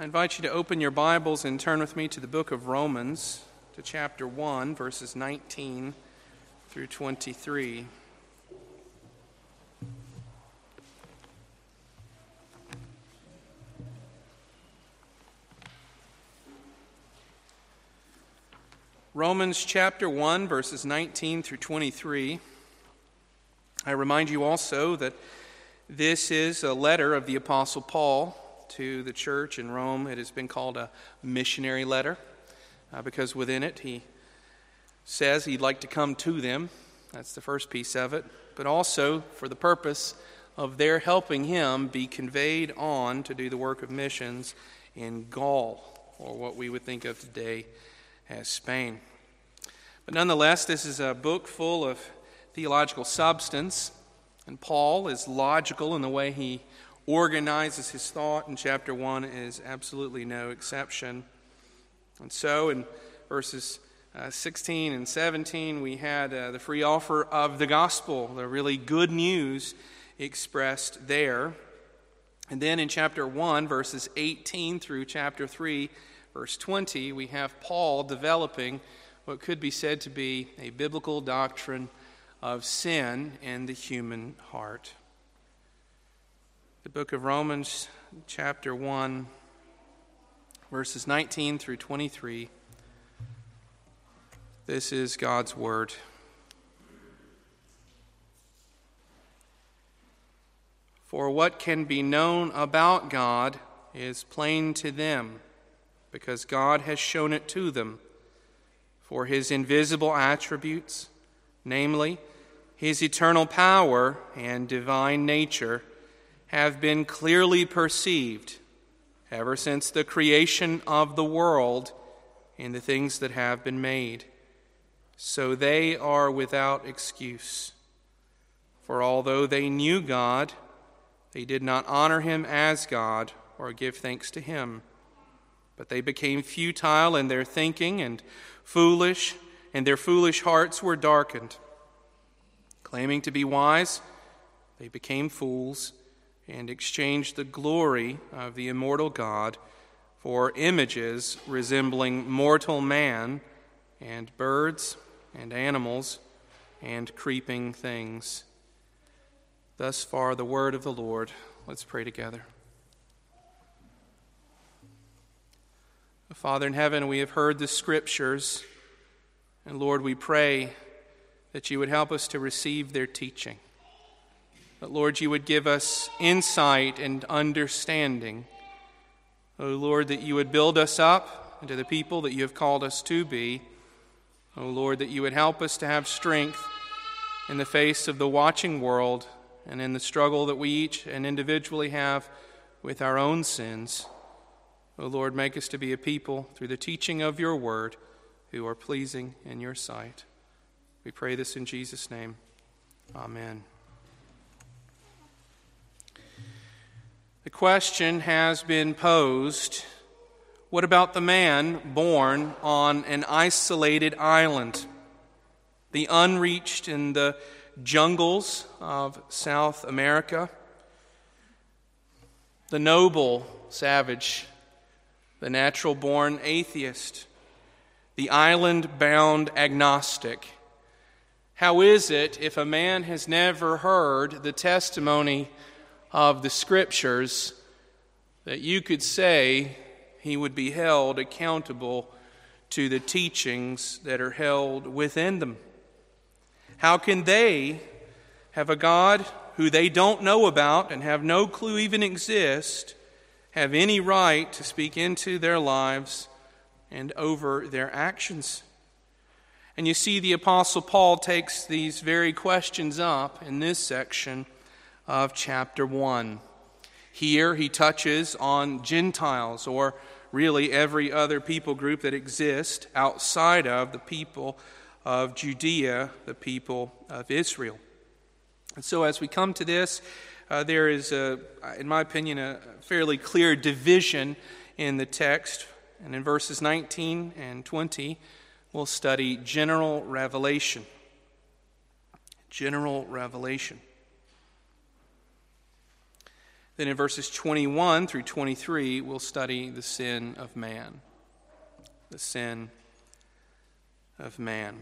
I invite you to open your Bibles and turn with me to the book of Romans, to chapter 1, verses 19 through 23. Romans chapter 1, verses 19 through 23. I remind you also that this is a letter of the Apostle Paul to the church in Rome. It has been called a missionary letter uh, because within it he says he'd like to come to them. That's the first piece of it. But also for the purpose of their helping him be conveyed on to do the work of missions in Gaul, or what we would think of today as Spain. But nonetheless, this is a book full of theological substance, and Paul is logical in the way he organizes his thought, and chapter 1 is absolutely no exception. And so, in verses uh, 16 and 17, we had uh, the free offer of the gospel, the really good news expressed there. And then in chapter 1, verses 18 through chapter 3, verse 20, we have Paul developing what could be said to be a biblical doctrine of sin and the human heart. The book of Romans, chapter 1, verses 19 through 23. This is God's word. For what can be known about God is plain to them, because God has shown it to them. For his invisible attributes, namely, his eternal power and divine nature, have been clearly perceived ever since the creation of the world in the things that have been made. So they are without excuse. For although they knew God, they did not honor him as God or give thanks to him. But they became futile in their thinking and foolish, and their foolish hearts were darkened. Claiming to be wise, they became fools and exchanged the glory of the immortal God for images resembling mortal man and birds and animals and creeping things. Thus far, the word of the Lord. Let's pray together. Father in heaven, we have heard the scriptures, and Lord, we pray that you would help us to receive their teaching. But Lord, you would give us insight and understanding. Oh Lord, that you would build us up into the people that you have called us to be. Oh Lord, that you would help us to have strength in the face of the watching world and in the struggle that we each and individually have with our own sins. Oh Lord, make us to be a people through the teaching of your word who are pleasing in your sight. We pray this in Jesus' name. Amen. The question has been posed what about the man born on an isolated island, the unreached in the jungles of South America, the noble savage, the natural born atheist, the island bound agnostic? How is it if a man has never heard the testimony of the scriptures that you could say he would be held accountable to the teachings that are held within them. How can they have a God who they don't know about and have no clue even exist have any right to speak into their lives and over their actions? And you see, the Apostle Paul takes these very questions up in this section of chapter 1. Here he touches on Gentiles, or really every other people group that exists outside of the people of Judea, the people of Israel. And so as we come to this, uh, there is, a, in my opinion, a fairly clear division in the text. And in verses 19 and 20, we'll study general revelation. General revelation. Then in verses 21 through 23, we'll study the sin of man. The sin of man.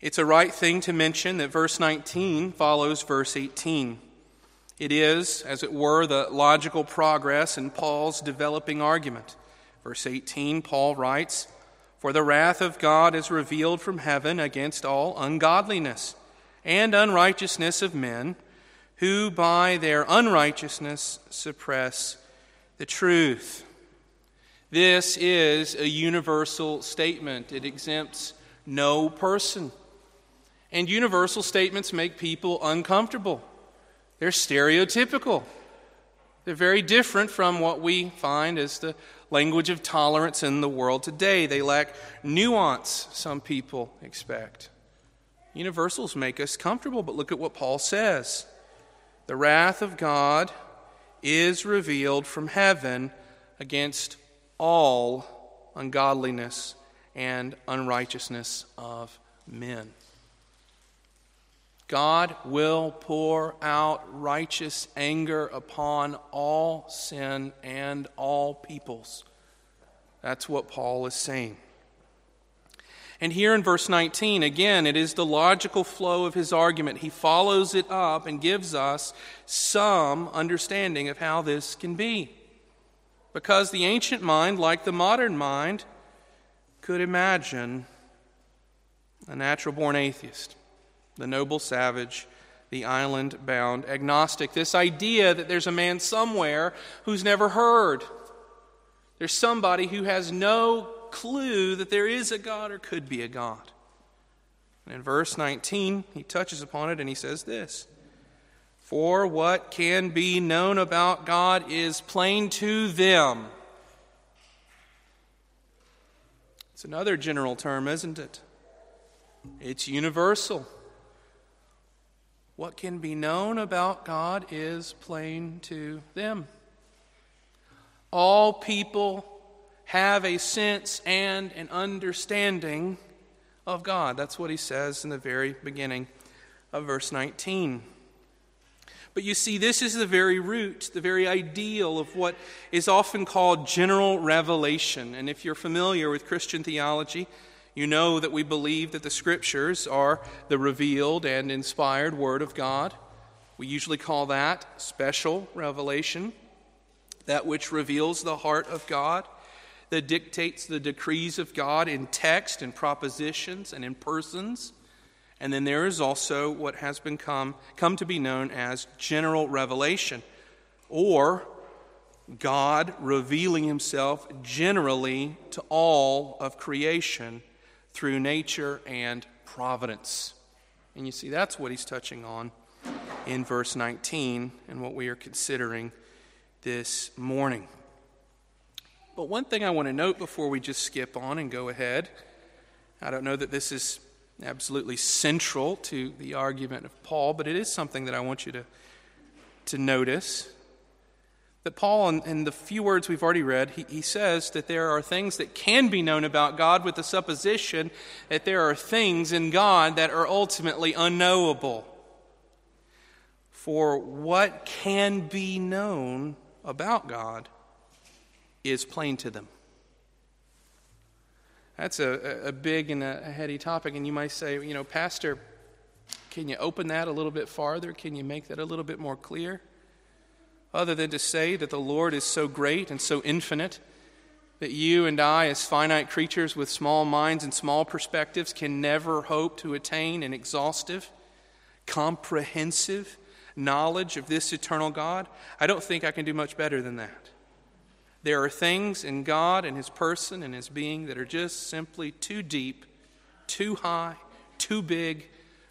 It's a right thing to mention that verse 19 follows verse 18. It is, as it were, the logical progress in Paul's developing argument. Verse 18, Paul writes, For the wrath of God is revealed from heaven against all ungodliness and unrighteousness of men who by their unrighteousness suppress the truth. This is a universal statement, it exempts no person. And universal statements make people uncomfortable. They're stereotypical. They're very different from what we find as the language of tolerance in the world today. They lack nuance, some people expect. Universals make us comfortable, but look at what Paul says. The wrath of God is revealed from heaven against all ungodliness and unrighteousness of men. God will pour out righteous anger upon all sin and all peoples. That's what Paul is saying. And here in verse 19, again, it is the logical flow of his argument. He follows it up and gives us some understanding of how this can be. Because the ancient mind, like the modern mind, could imagine a natural born atheist, the noble savage, the island bound agnostic. This idea that there's a man somewhere who's never heard. There's somebody who has no clue that there is a God or could be a God. And in verse 19, he touches upon it and he says this For what can be known about God is plain to them. It's another general term, isn't it? It's universal. What can be known about God is plain to them. All people have a sense and an understanding of God. That's what he says in the very beginning of verse 19. But you see, this is the very root, the very ideal of what is often called general revelation. And if you're familiar with Christian theology, you know that we believe that the Scriptures are the revealed and inspired Word of God. We usually call that special revelation, that which reveals the heart of God that dictates the decrees of God in text and propositions and in persons. And then there is also what has been come, come to be known as general revelation, or God revealing himself generally to all of creation through nature and providence. And you see, that's what he's touching on in verse 19 and what we are considering this morning. But one thing I want to note before we just skip on and go ahead I don't know that this is absolutely central to the argument of Paul, but it is something that I want you to, to notice. That Paul, in, in the few words we've already read, he, he says that there are things that can be known about God with the supposition that there are things in God that are ultimately unknowable. For what can be known about God is plain to them. That's a, a big and a heady topic, and you might say, you know, Pastor, can you open that a little bit farther? Can you make that a little bit more clear? Other than to say that the Lord is so great and so infinite that you and I, as finite creatures with small minds and small perspectives, can never hope to attain an exhaustive, comprehensive knowledge of this eternal God, I don't think I can do much better than that. There are things in God and His person and His being that are just simply too deep, too high, too big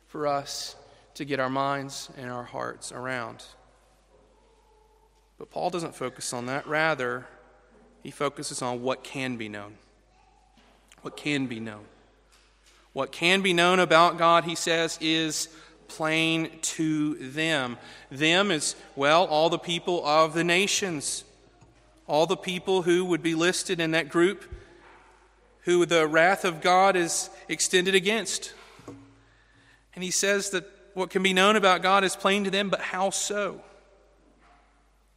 for us to get our minds and our hearts around. But Paul doesn't focus on that. Rather, he focuses on what can be known. What can be known. What can be known about God, he says, is plain to them. Them is, well, all the people of the nations all the people who would be listed in that group who the wrath of God is extended against. And he says that what can be known about God is plain to them, but how so?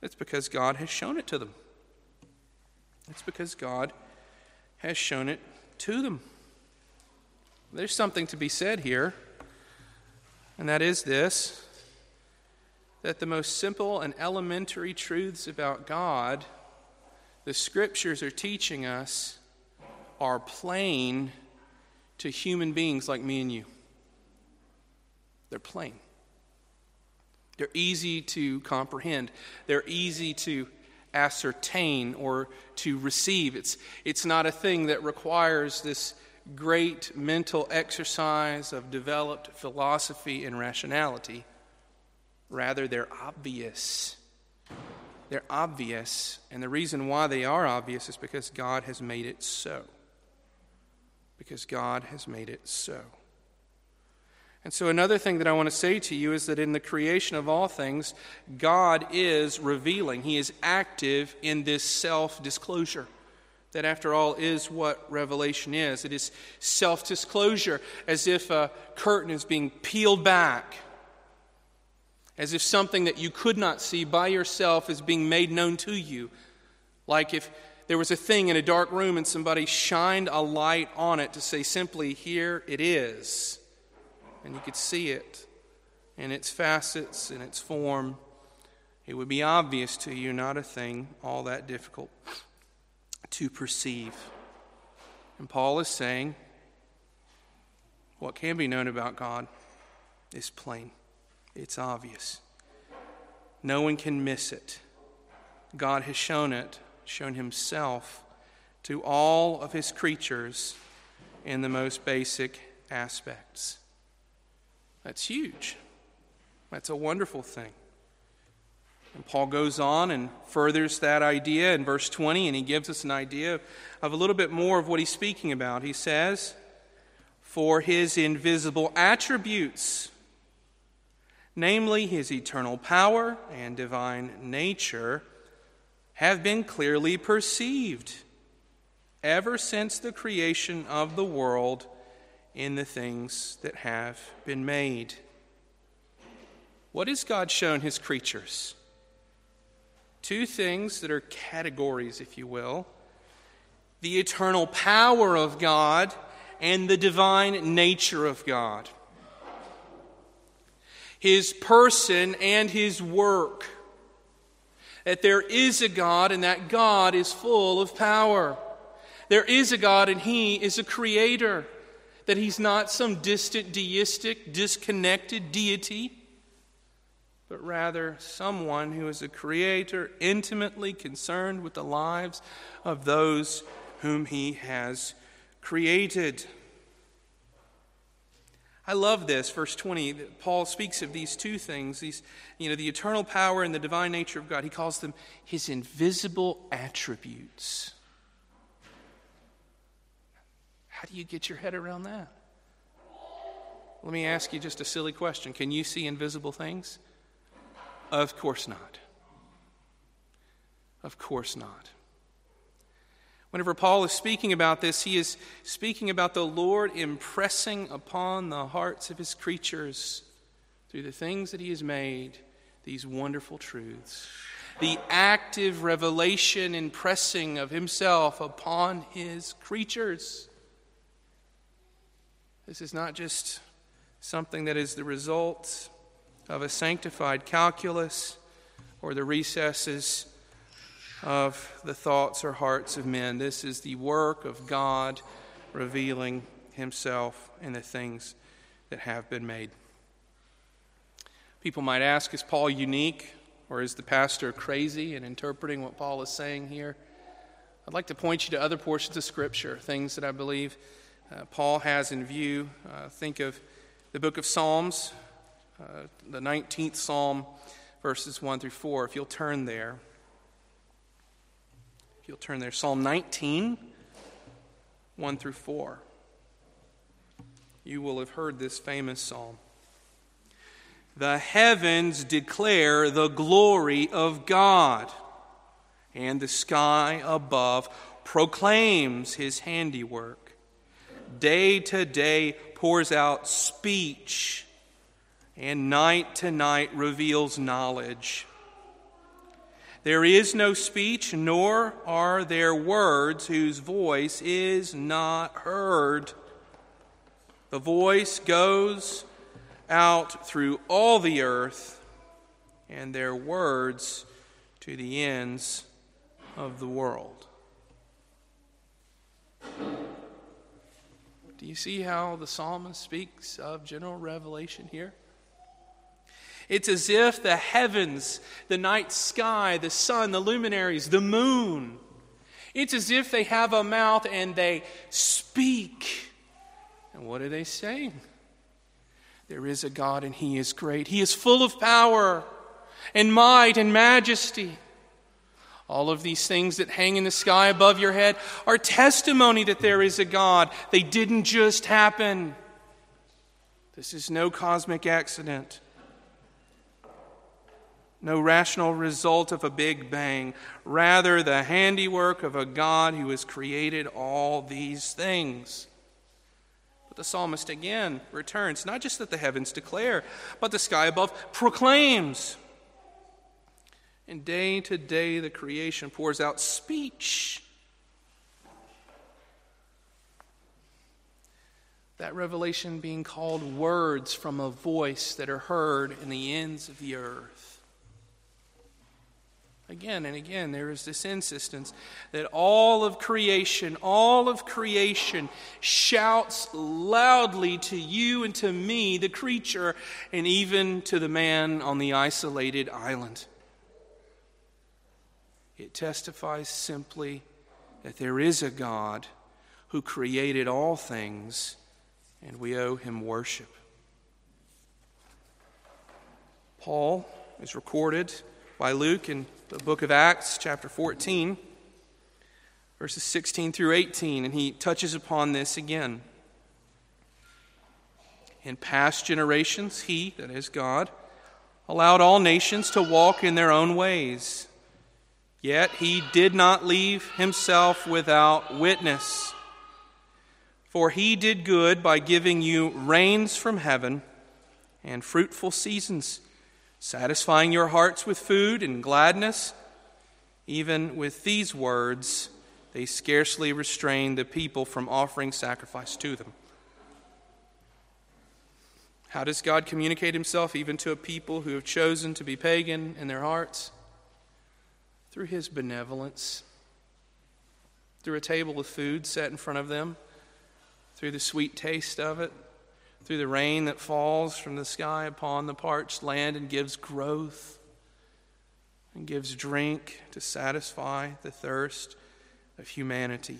It's because God has shown it to them. It's because God has shown it to them. There's something to be said here, and that is this that the most simple and elementary truths about God, the scriptures are teaching us, are plain to human beings like me and you. They're plain. They're easy to comprehend. They're easy to ascertain or to receive. It's, it's not a thing that requires this great mental exercise of developed philosophy and rationality. Rather, they're obvious. They're obvious, and the reason why they are obvious is because God has made it so. Because God has made it so. And so, another thing that I want to say to you is that in the creation of all things, God is revealing. He is active in this self disclosure. That, after all, is what revelation is. It is self disclosure, as if a curtain is being peeled back as if something that you could not see by yourself is being made known to you. Like if there was a thing in a dark room and somebody shined a light on it to say simply, Here it is. And you could see it in its facets, in its form. It would be obvious to you, not a thing all that difficult to perceive. And Paul is saying, What can be known about God is plain. It's obvious. No one can miss it. God has shown it, shown Himself to all of His creatures in the most basic aspects. That's huge. That's a wonderful thing. And Paul goes on and furthers that idea in verse 20, and he gives us an idea of a little bit more of what he's speaking about. He says, For his invisible attributes, namely his eternal power and divine nature, have been clearly perceived ever since the creation of the world in the things that have been made. What has God shown his creatures? Two things that are categories, if you will the eternal power of God and the divine nature of God his person and his work. That there is a God and that God is full of power. There is a God and he is a creator. That he's not some distant, deistic, disconnected deity, but rather someone who is a creator intimately concerned with the lives of those whom he has created. I love this, verse 20. Paul speaks of these two things, these, you know, the eternal power and the divine nature of God. He calls them his invisible attributes. How do you get your head around that? Let me ask you just a silly question. Can you see invisible things? Of course not. Of course not. Whenever Paul is speaking about this, he is speaking about the Lord impressing upon the hearts of his creatures through the things that he has made these wonderful truths. The active revelation and pressing of himself upon his creatures. This is not just something that is the result of a sanctified calculus or the recesses of the thoughts or hearts of men. This is the work of God revealing himself in the things that have been made. People might ask, is Paul unique or is the pastor crazy in interpreting what Paul is saying here? I'd like to point you to other portions of Scripture, things that I believe uh, Paul has in view. Uh, think of the book of Psalms, uh, the 19th Psalm, verses 1 through 4. If you'll turn there. If you'll turn there, Psalm 19, 1 through 4. You will have heard this famous psalm. The heavens declare the glory of God, and the sky above proclaims his handiwork. Day to day pours out speech. and night to night reveals knowledge. There is no speech, nor are there words whose voice is not heard. The voice goes out through all the earth, and their words to the ends of the world. Do you see how the psalmist speaks of general revelation here? It's as if the heavens, the night sky, the sun, the luminaries, the moon, it's as if they have a mouth and they speak. And what are they saying? There is a God and He is great. He is full of power and might and majesty. All of these things that hang in the sky above your head are testimony that there is a God. They didn't just happen. This is no cosmic accident no rational result of a big bang, rather, the handiwork of a God who has created all these things. But the psalmist again returns not just that the heavens declare, but the sky above proclaims. And day to day, the creation pours out speech. That revelation being called words from a voice that are heard in the ends of the earth. Again and again, there is this insistence that all of creation, all of creation shouts loudly to you and to me, the creature, and even to the man on the isolated island. It testifies simply that there is a God who created all things, and we owe him worship. Paul is recorded by Luke in the book of Acts, chapter 14, verses 16 through 18, and he touches upon this again. In past generations, he, that is God, allowed all nations to walk in their own ways. Yet he did not leave himself without witness. For he did good by giving you rains from heaven and fruitful seasons satisfying your hearts with food and gladness. Even with these words, they scarcely restrained the people from offering sacrifice to them. How does God communicate himself even to a people who have chosen to be pagan in their hearts? Through his benevolence, through a table of food set in front of them, through the sweet taste of it, through the rain that falls from the sky upon the parched land and gives growth and gives drink to satisfy the thirst of humanity.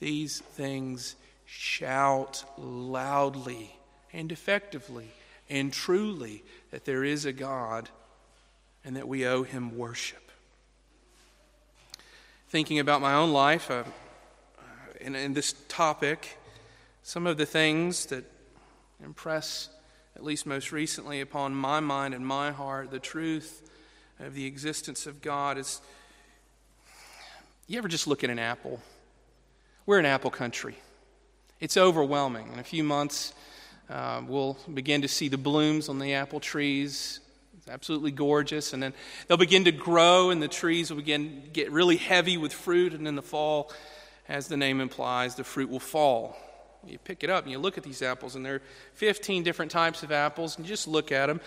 These things shout loudly and effectively and truly that there is a God and that we owe him worship. Thinking about my own life uh, in, in this topic, some of the things that impress, at least most recently, upon my mind and my heart the truth of the existence of God is you ever just look at an apple? We're an apple country. It's overwhelming. In a few months, uh, we'll begin to see the blooms on the apple trees. It's absolutely gorgeous. And then they'll begin to grow, and the trees will begin get really heavy with fruit. And in the fall, as the name implies, the fruit will fall. You pick it up and you look at these apples, and there are 15 different types of apples, and you just look at them.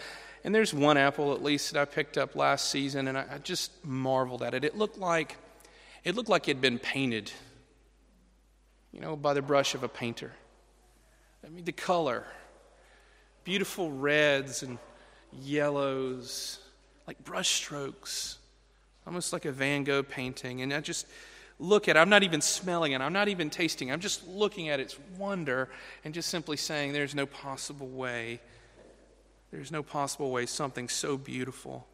And there's one apple at least that I picked up last season, and I, I just marveled at it. It looked like it looked like it had been painted, you know, by the brush of a painter. I mean, the color, beautiful reds and yellows, like brush strokes, almost like a Van Gogh painting. And I just look at it. I'm not even smelling it. I'm not even tasting it. I'm just looking at its wonder and just simply saying, there's no possible way. There's no possible way something so beautiful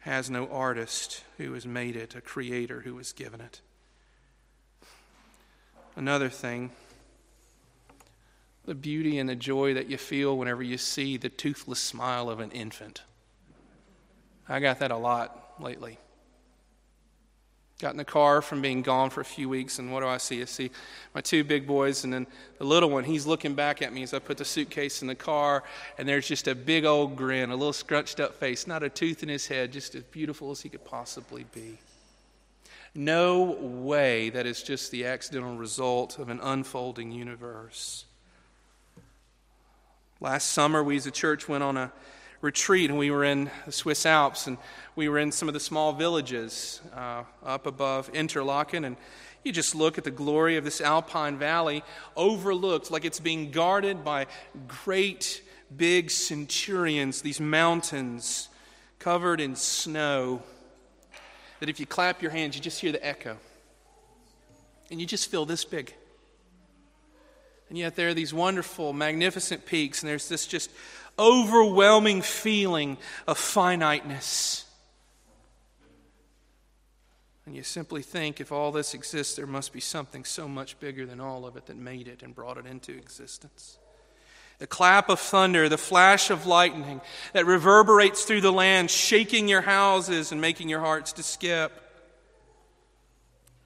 has no artist who has made it, a creator who has given it. Another thing, the beauty and the joy that you feel whenever you see the toothless smile of an infant. I got that a lot lately. Got in the car from being gone for a few weeks, and what do I see? I see my two big boys, and then the little one, he's looking back at me as I put the suitcase in the car, and there's just a big old grin, a little scrunched up face, not a tooth in his head, just as beautiful as he could possibly be. No way that is just the accidental result of an unfolding universe. Last summer, we as a church went on a retreat, and we were in the Swiss Alps, and we were in some of the small villages uh, up above Interlaken, and you just look at the glory of this alpine valley, overlooked like it's being guarded by great big centurions, these mountains covered in snow, that if you clap your hands, you just hear the echo. And you just feel this big. And yet there are these wonderful, magnificent peaks, and there's this just overwhelming feeling of finiteness. And you simply think if all this exists, there must be something so much bigger than all of it that made it and brought it into existence. The clap of thunder, the flash of lightning that reverberates through the land, shaking your houses and making your hearts to skip.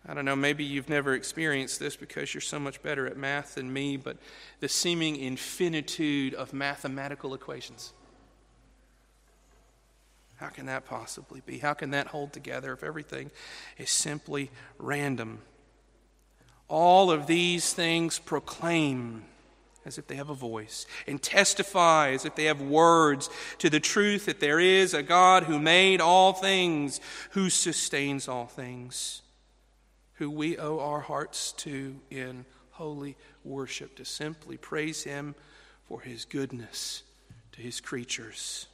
I don't know, maybe you've never experienced this because you're so much better at math than me, but the seeming infinitude of mathematical equations. How can that possibly be? How can that hold together if everything is simply random? All of these things proclaim as if they have a voice and testify as if they have words to the truth that there is a God who made all things, who sustains all things who we owe our hearts to in holy worship, to simply praise Him for His goodness to His creatures.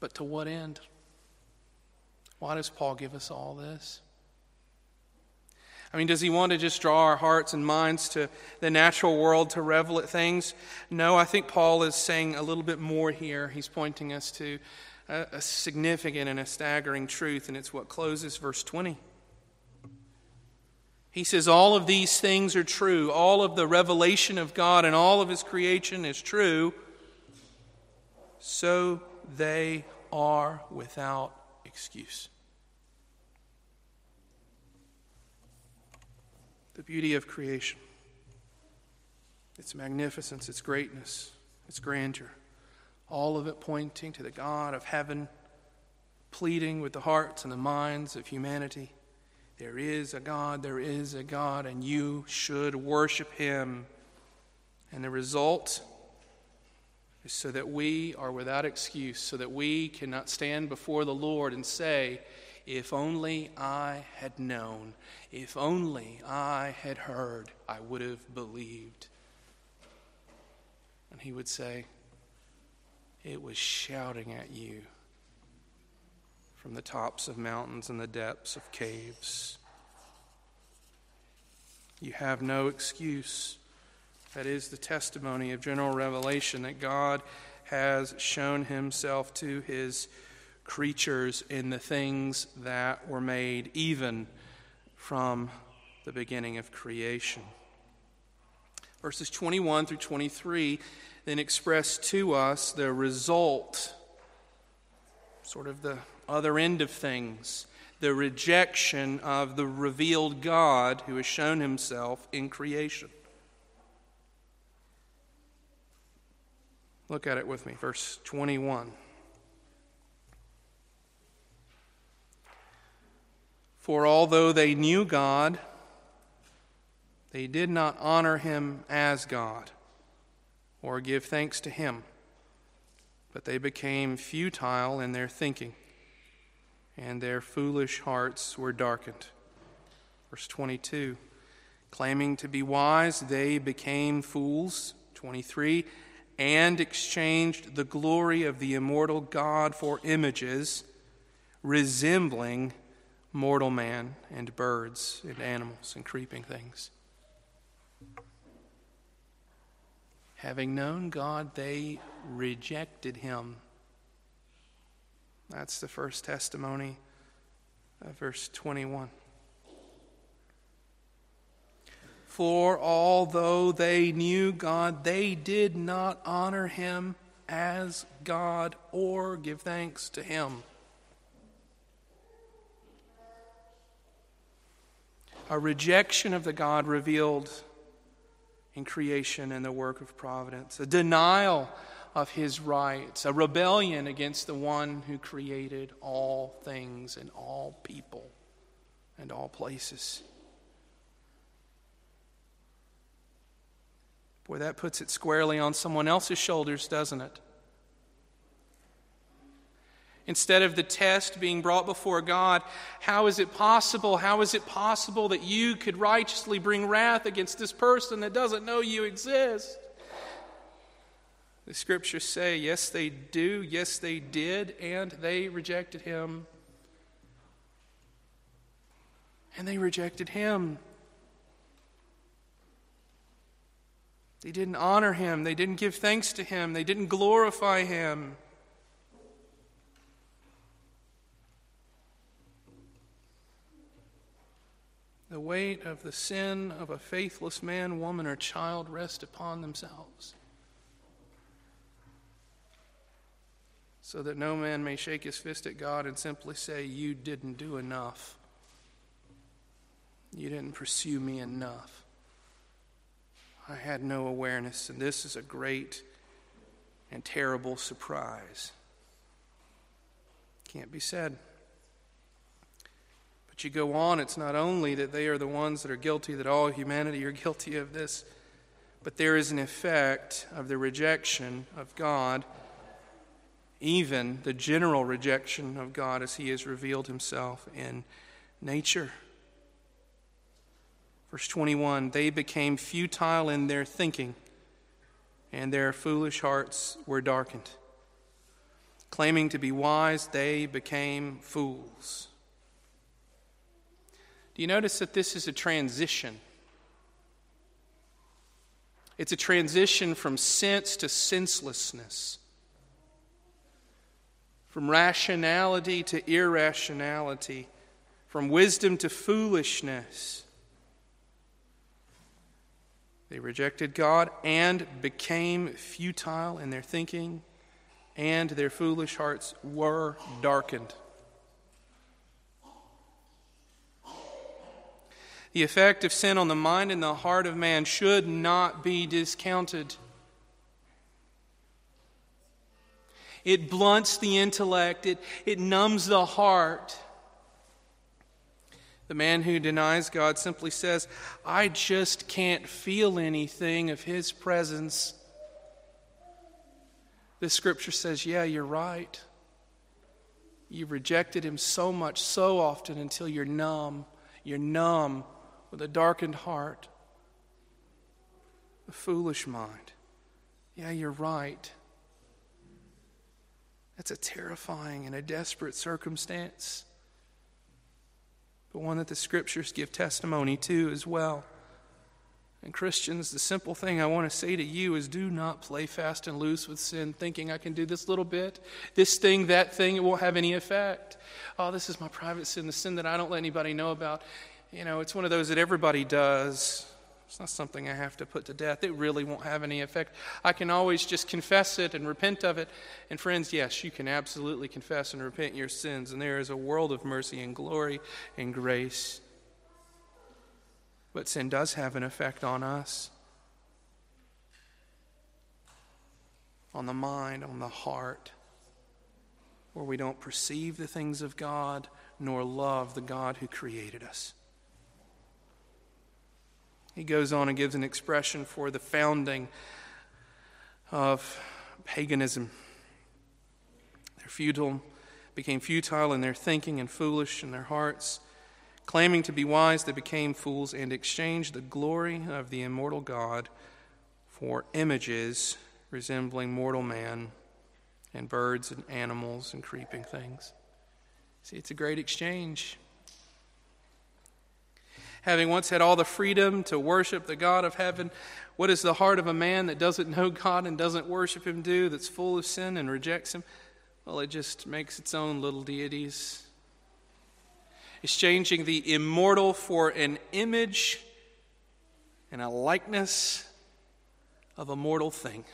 But to what end? Why does Paul give us all this? I mean, does he want to just draw our hearts and minds to the natural world to revel at things? No, I think Paul is saying a little bit more here. He's pointing us to a, a significant and a staggering truth, and it's what closes verse 20. He says, All of these things are true. All of the revelation of God and all of His creation is true. So they are without excuse. The beauty of creation, its magnificence, its greatness, its grandeur all of it pointing to the God of heaven, pleading with the hearts and the minds of humanity. There is a God, there is a God, and you should worship him. And the result is so that we are without excuse, so that we cannot stand before the Lord and say, If only I had known, if only I had heard, I would have believed. And he would say, it was shouting at you from the tops of mountains and the depths of caves. You have no excuse. That is the testimony of general revelation that God has shown himself to his creatures in the things that were made, even from the beginning of creation. Verses 21 through 23 then express to us the result, sort of the other end of things, the rejection of the revealed God who has shown himself in creation. Look at it with me, verse 21. For although they knew God, they did not honor him as God or give thanks to him. But they became futile in their thinking, and their foolish hearts were darkened. Verse 22 Claiming to be wise, they became fools. 23 And exchanged the glory of the immortal God for images resembling mortal man and birds and animals and creeping things. Having known God, they rejected him. That's the first testimony of verse 21. For although they knew God, they did not honor him as God or give thanks to him. A rejection of the God revealed in creation and the work of providence, a denial of his rights, a rebellion against the one who created all things and all people and all places. Boy, that puts it squarely on someone else's shoulders, doesn't it? Instead of the test being brought before God, how is it possible? How is it possible that you could righteously bring wrath against this person that doesn't know you exist? The scriptures say, yes, they do, yes, they did, and they rejected him. And they rejected him. They didn't honor him. They didn't give thanks to him. They didn't glorify him. The weight of the sin of a faithless man, woman, or child rest upon themselves. So that no man may shake his fist at God and simply say, You didn't do enough. You didn't pursue me enough. I had no awareness, and this is a great and terrible surprise. Can't be said. But you go on, it's not only that they are the ones that are guilty, that all humanity are guilty of this, but there is an effect of the rejection of God, even the general rejection of God as He has revealed Himself in nature. Verse 21 They became futile in their thinking, and their foolish hearts were darkened. Claiming to be wise, they became fools. Do you notice that this is a transition? It's a transition from sense to senselessness, from rationality to irrationality, from wisdom to foolishness. They rejected God and became futile in their thinking, and their foolish hearts were darkened. The effect of sin on the mind and the heart of man should not be discounted. It blunts the intellect, it, it numbs the heart. The man who denies God simply says, I just can't feel anything of his presence. The scripture says, Yeah, you're right. You've rejected him so much, so often, until you're numb. You're numb with a darkened heart, a foolish mind. Yeah, you're right. That's a terrifying and a desperate circumstance but one that the scriptures give testimony to as well. And Christians, the simple thing I want to say to you is do not play fast and loose with sin, thinking I can do this little bit, this thing, that thing, it won't have any effect. Oh, this is my private sin, the sin that I don't let anybody know about. You know, it's one of those that everybody does. It's not something I have to put to death. It really won't have any effect. I can always just confess it and repent of it. And, friends, yes, you can absolutely confess and repent your sins, and there is a world of mercy and glory and grace. But sin does have an effect on us, on the mind, on the heart, where we don't perceive the things of God nor love the God who created us. He goes on and gives an expression for the founding of paganism. They're futile, became futile in their thinking and foolish in their hearts. Claiming to be wise, they became fools and exchanged the glory of the immortal God for images resembling mortal man and birds and animals and creeping things. See, it's a great exchange having once had all the freedom to worship the God of heaven, what does the heart of a man that doesn't know God and doesn't worship Him do, that's full of sin and rejects Him? Well, it just makes its own little deities. Exchanging the immortal for an image and a likeness of a mortal thing,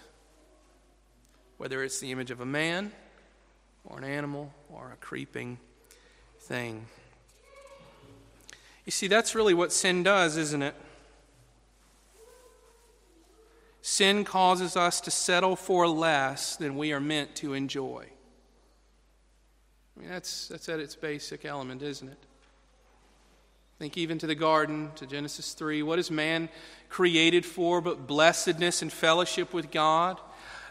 whether it's the image of a man or an animal or a creeping thing. You see, that's really what sin does, isn't it? Sin causes us to settle for less than we are meant to enjoy. I mean, that's, that's at its basic element, isn't it? Think even to the garden, to Genesis 3. What is man created for but blessedness and fellowship with God?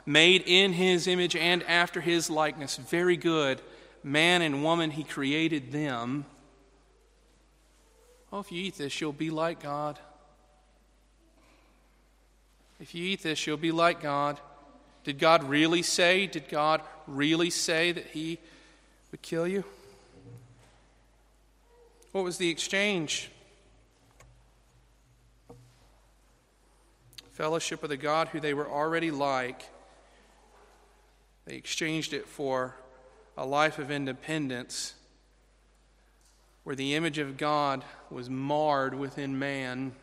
Made in his image and after his likeness. Very good. Man and woman, he created them. Oh, if you eat this, you'll be like God. If you eat this, you'll be like God. Did God really say? Did God really say that he would kill you? What was the exchange? Fellowship with the God who they were already like. They exchanged it for a life of independence where the image of God was marred within man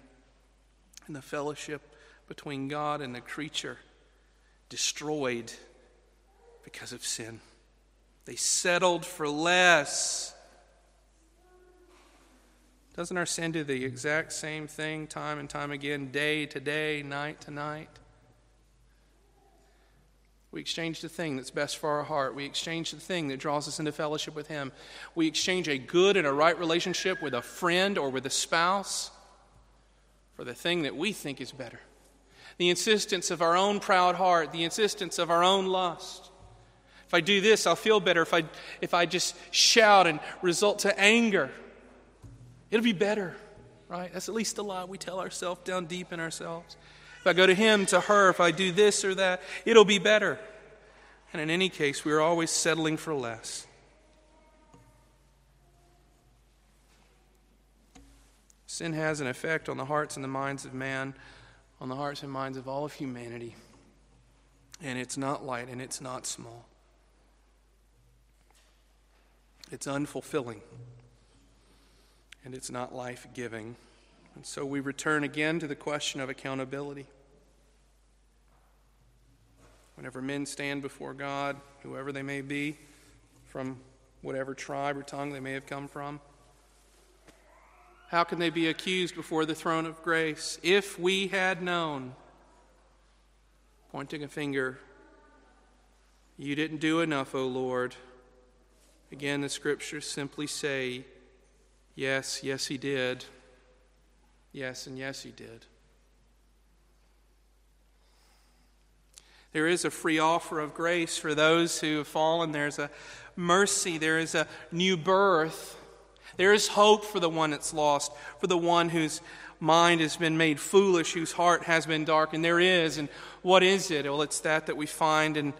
and the fellowship between God and the creature destroyed because of sin. They settled for less. Doesn't our sin do the exact same thing time and time again, day to day, night to night? We exchange the thing that's best for our heart. We exchange the thing that draws us into fellowship with Him. We exchange a good and a right relationship with a friend or with a spouse for the thing that we think is better. The insistence of our own proud heart, the insistence of our own lust. If I do this, I'll feel better. If I, if I just shout and result to anger, It'll be better, right? That's at least a lie we tell ourselves down deep in ourselves. If I go to him, to her, if I do this or that, it'll be better. And in any case, we are always settling for less. Sin has an effect on the hearts and the minds of man, on the hearts and minds of all of humanity. And it's not light and it's not small. It's unfulfilling and it's not life giving. And so we return again to the question of accountability. Whenever men stand before God, whoever they may be, from whatever tribe or tongue they may have come from, how can they be accused before the throne of grace? If we had known, pointing a finger, you didn't do enough, O Lord. Again, the scriptures simply say, Yes, yes, he did. Yes, and yes, he did. There is a free offer of grace for those who have fallen. There's a mercy. There is a new birth. There is hope for the one that's lost, for the one whose mind has been made foolish, whose heart has been darkened. There is. And what is it? Well, it's that that we find in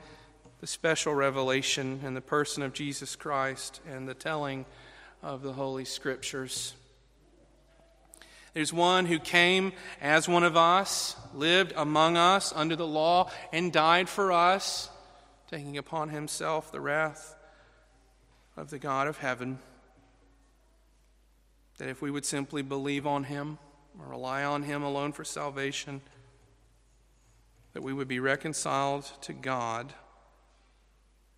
the special revelation in the person of Jesus Christ and the telling of the Holy Scriptures. There's one who came as one of us, lived among us under the law, and died for us, taking upon himself the wrath of the God of heaven. That if we would simply believe on him or rely on him alone for salvation, that we would be reconciled to God,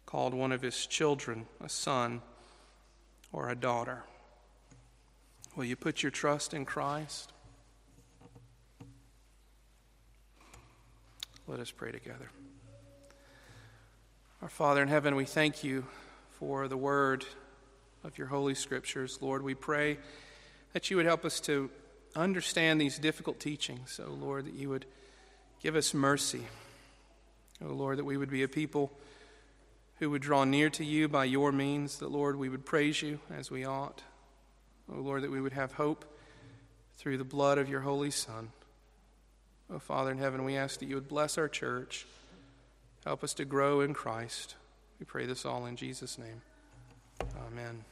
called one of his children, a son or a daughter? Will you put your trust in Christ? Let us pray together. Our Father in heaven, we thank you for the word of your holy scriptures. Lord, we pray that you would help us to understand these difficult teachings. So, Lord, that you would give us mercy. Oh, Lord, that we would be a people who would draw near to you by your means, that, Lord, we would praise you as we ought. Oh, Lord, that we would have hope through the blood of your Holy Son. Oh, Father in heaven, we ask that you would bless our church. Help us to grow in Christ. We pray this all in Jesus' name. Amen.